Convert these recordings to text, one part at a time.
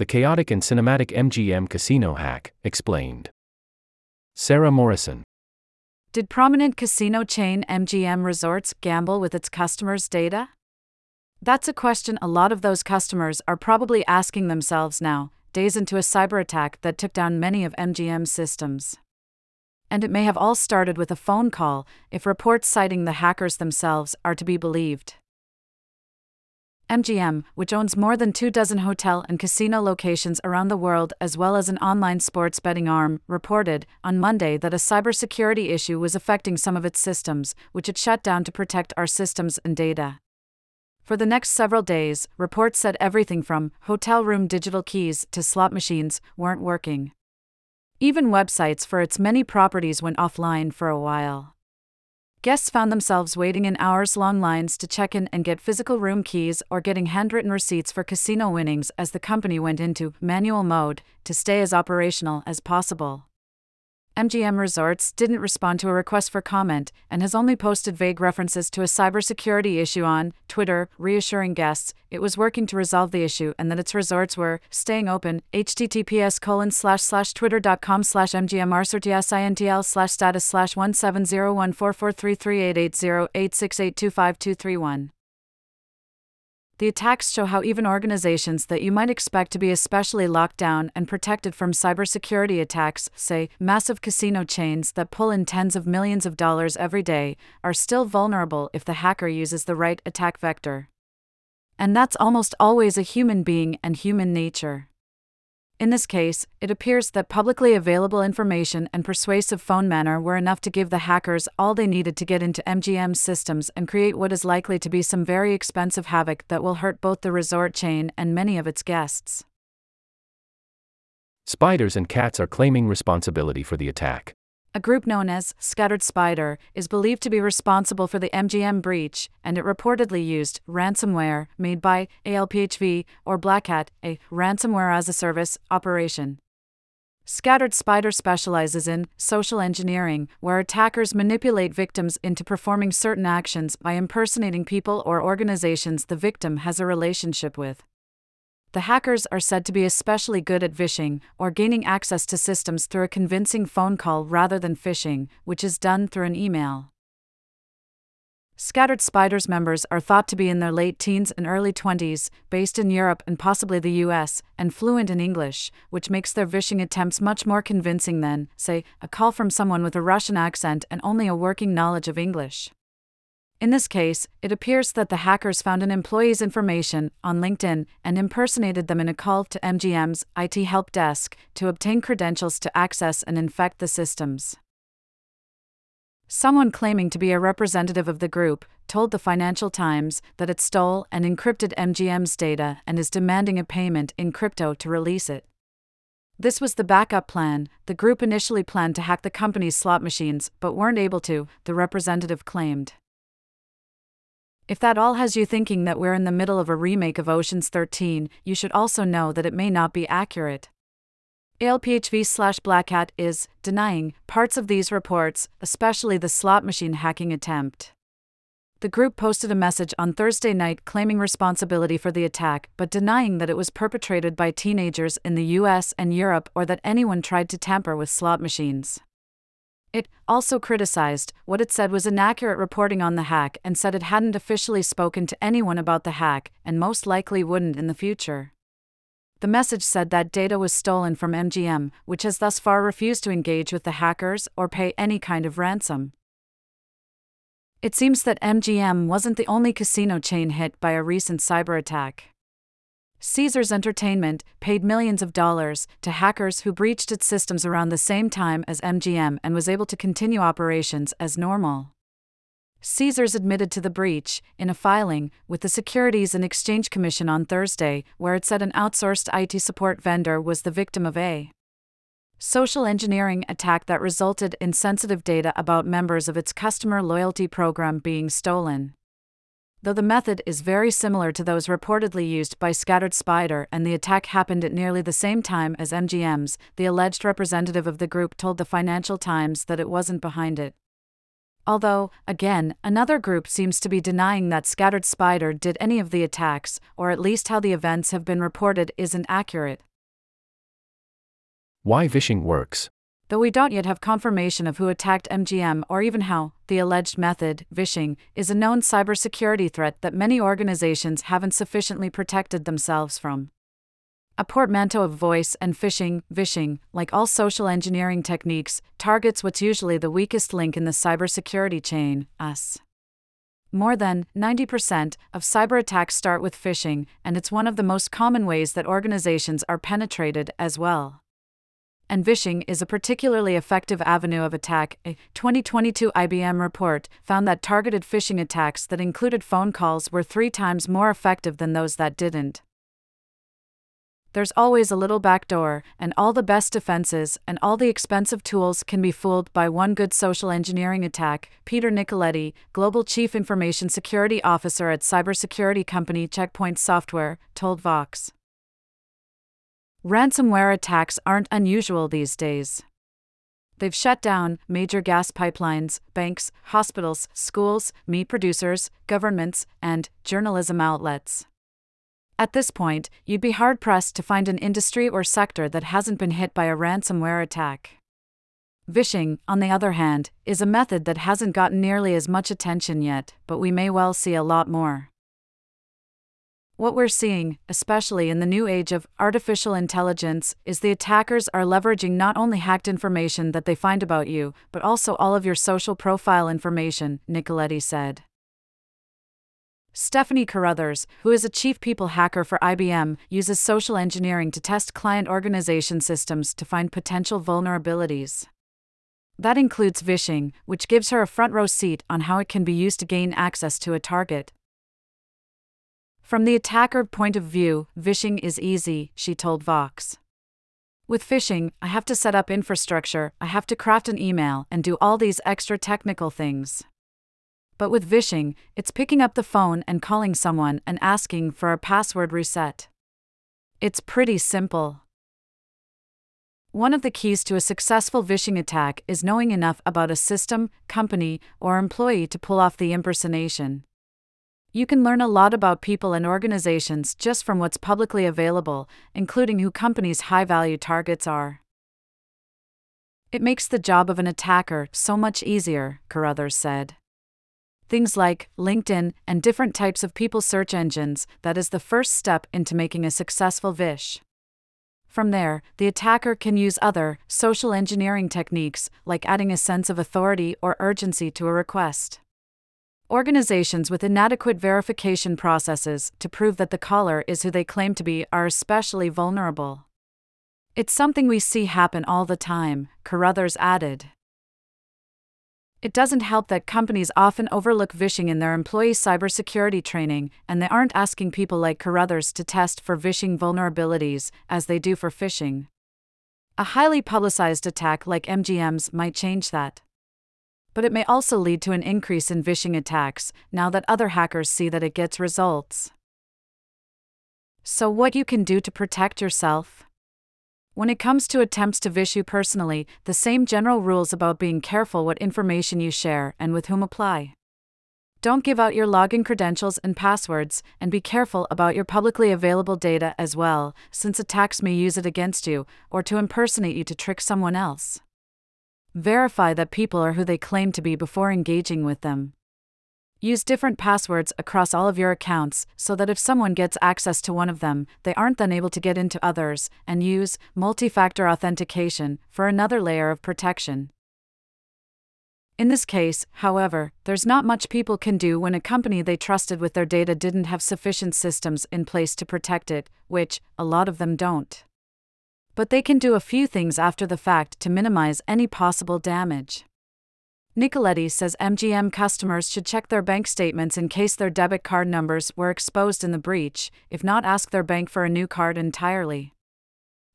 The chaotic and cinematic MGM casino hack, explained. Sarah Morrison. Did prominent casino chain MGM Resorts gamble with its customers' data? That's a question a lot of those customers are probably asking themselves now, days into a cyber attack that took down many of MGM's systems. And it may have all started with a phone call, if reports citing the hackers themselves are to be believed. MGM, which owns more than two dozen hotel and casino locations around the world as well as an online sports betting arm, reported on Monday that a cybersecurity issue was affecting some of its systems, which it shut down to protect our systems and data. For the next several days, reports said everything from hotel room digital keys to slot machines weren't working. Even websites for its many properties went offline for a while. Guests found themselves waiting in hours long lines to check in and get physical room keys or getting handwritten receipts for casino winnings as the company went into manual mode to stay as operational as possible. MGM Resorts didn't respond to a request for comment and has only posted vague references to a cybersecurity issue on Twitter, reassuring guests it was working to resolve the issue and that its resorts were staying open. https colon slash slash twitter.com slash mgmrsintl slash status slash 1701443388086825231. The attacks show how even organizations that you might expect to be especially locked down and protected from cybersecurity attacks, say, massive casino chains that pull in tens of millions of dollars every day, are still vulnerable if the hacker uses the right attack vector. And that's almost always a human being and human nature. In this case, it appears that publicly available information and persuasive phone manner were enough to give the hackers all they needed to get into MGM's systems and create what is likely to be some very expensive havoc that will hurt both the resort chain and many of its guests. Spiders and cats are claiming responsibility for the attack. A group known as Scattered Spider is believed to be responsible for the MGM breach, and it reportedly used ransomware made by ALPHV or BlackCat, a ransomware as a service operation. Scattered Spider specializes in social engineering, where attackers manipulate victims into performing certain actions by impersonating people or organizations the victim has a relationship with. The hackers are said to be especially good at vishing, or gaining access to systems through a convincing phone call rather than phishing, which is done through an email. Scattered Spiders members are thought to be in their late teens and early 20s, based in Europe and possibly the US, and fluent in English, which makes their vishing attempts much more convincing than, say, a call from someone with a Russian accent and only a working knowledge of English. In this case, it appears that the hackers found an employee's information on LinkedIn and impersonated them in a call to MGM's IT help desk to obtain credentials to access and infect the systems. Someone claiming to be a representative of the group told the Financial Times that it stole and encrypted MGM's data and is demanding a payment in crypto to release it. This was the backup plan. The group initially planned to hack the company's slot machines, but weren't able to, the representative claimed. If that all has you thinking that we're in the middle of a remake of Ocean's 13, you should also know that it may not be accurate. ALPHV slash BlackCat is denying parts of these reports, especially the slot machine hacking attempt. The group posted a message on Thursday night claiming responsibility for the attack, but denying that it was perpetrated by teenagers in the US and Europe or that anyone tried to tamper with slot machines. It also criticized what it said was inaccurate reporting on the hack and said it hadn't officially spoken to anyone about the hack and most likely wouldn't in the future. The message said that data was stolen from MGM, which has thus far refused to engage with the hackers or pay any kind of ransom. It seems that MGM wasn't the only casino chain hit by a recent cyber attack. Caesars Entertainment paid millions of dollars to hackers who breached its systems around the same time as MGM and was able to continue operations as normal. Caesars admitted to the breach in a filing with the Securities and Exchange Commission on Thursday, where it said an outsourced IT support vendor was the victim of a social engineering attack that resulted in sensitive data about members of its customer loyalty program being stolen. Though the method is very similar to those reportedly used by Scattered Spider and the attack happened at nearly the same time as MGM's, the alleged representative of the group told the Financial Times that it wasn't behind it. Although, again, another group seems to be denying that Scattered Spider did any of the attacks, or at least how the events have been reported isn't accurate. Why vishing works. Though we don't yet have confirmation of who attacked MGM or even how, the alleged method, vishing, is a known cybersecurity threat that many organizations haven't sufficiently protected themselves from. A portmanteau of voice and phishing, vishing, like all social engineering techniques, targets what's usually the weakest link in the cybersecurity chain, us. More than 90% of cyber attacks start with phishing, and it's one of the most common ways that organizations are penetrated as well. And vishing is a particularly effective avenue of attack. A 2022 IBM report found that targeted phishing attacks that included phone calls were three times more effective than those that didn't. There's always a little backdoor, and all the best defenses and all the expensive tools can be fooled by one good social engineering attack, Peter Nicoletti, Global Chief Information Security Officer at cybersecurity company Checkpoint Software, told Vox. Ransomware attacks aren't unusual these days. They've shut down major gas pipelines, banks, hospitals, schools, meat producers, governments, and journalism outlets. At this point, you'd be hard pressed to find an industry or sector that hasn't been hit by a ransomware attack. Vishing, on the other hand, is a method that hasn't gotten nearly as much attention yet, but we may well see a lot more. What we're seeing, especially in the new age of artificial intelligence, is the attackers are leveraging not only hacked information that they find about you, but also all of your social profile information, Nicoletti said. Stephanie Carruthers, who is a chief people hacker for IBM, uses social engineering to test client organization systems to find potential vulnerabilities. That includes vishing, which gives her a front row seat on how it can be used to gain access to a target. From the attacker point of view, vishing is easy, she told Vox. With phishing, I have to set up infrastructure, I have to craft an email, and do all these extra technical things but with vishing, it's picking up the phone and calling someone and asking for a password reset. It's pretty simple. One of the keys to a successful vishing attack is knowing enough about a system, company, or employee to pull off the impersonation. You can learn a lot about people and organizations just from what's publicly available, including who companies' high value targets are. It makes the job of an attacker so much easier, Carruthers said things like LinkedIn and different types of people search engines, that is the first step into making a successful Vish. From there, the attacker can use other, social engineering techniques, like adding a sense of authority or urgency to a request. Organizations with inadequate verification processes to prove that the caller is who they claim to be are especially vulnerable. It's something we see happen all the time, Carruthers added. It doesn't help that companies often overlook vishing in their employee cybersecurity training, and they aren't asking people like Carruthers to test for vishing vulnerabilities, as they do for phishing. A highly publicized attack like MGM's might change that. But it may also lead to an increase in phishing attacks, now that other hackers see that it gets results. So, what you can do to protect yourself? When it comes to attempts to vish you personally, the same general rules about being careful what information you share and with whom apply. Don't give out your login credentials and passwords, and be careful about your publicly available data as well, since attacks may use it against you, or to impersonate you to trick someone else. Verify that people are who they claim to be before engaging with them. Use different passwords across all of your accounts so that if someone gets access to one of them, they aren't then able to get into others, and use multi factor authentication for another layer of protection. In this case, however, there's not much people can do when a company they trusted with their data didn't have sufficient systems in place to protect it, which, a lot of them don't. But they can do a few things after the fact to minimize any possible damage. Nicoletti says MGM customers should check their bank statements in case their debit card numbers were exposed in the breach, if not, ask their bank for a new card entirely.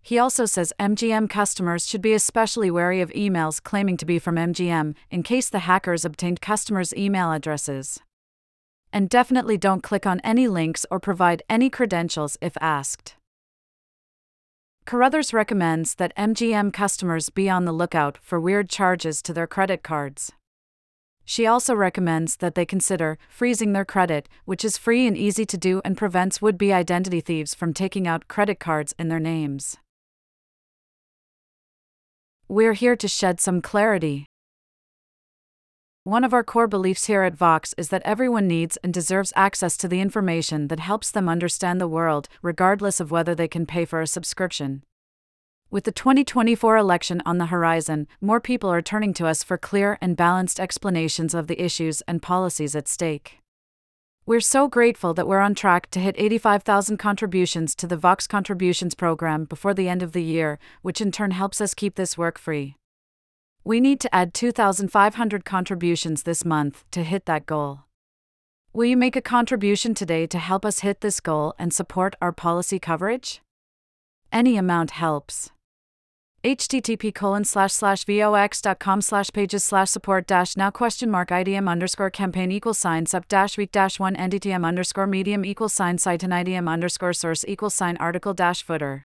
He also says MGM customers should be especially wary of emails claiming to be from MGM in case the hackers obtained customers' email addresses. And definitely don't click on any links or provide any credentials if asked. Carruthers recommends that MGM customers be on the lookout for weird charges to their credit cards. She also recommends that they consider freezing their credit, which is free and easy to do and prevents would be identity thieves from taking out credit cards in their names. We're here to shed some clarity. One of our core beliefs here at Vox is that everyone needs and deserves access to the information that helps them understand the world, regardless of whether they can pay for a subscription. With the 2024 election on the horizon, more people are turning to us for clear and balanced explanations of the issues and policies at stake. We're so grateful that we're on track to hit 85,000 contributions to the Vox Contributions program before the end of the year, which in turn helps us keep this work free. We need to add 2,500 contributions this month to hit that goal. Will you make a contribution today to help us hit this goal and support our policy coverage? Any amount helps http colon slash slash vox.com slash pages slash support dash now question mark idm underscore campaign equal sign sub dash week dash one ndtm underscore medium equal sign site and idm underscore source equal sign article dash footer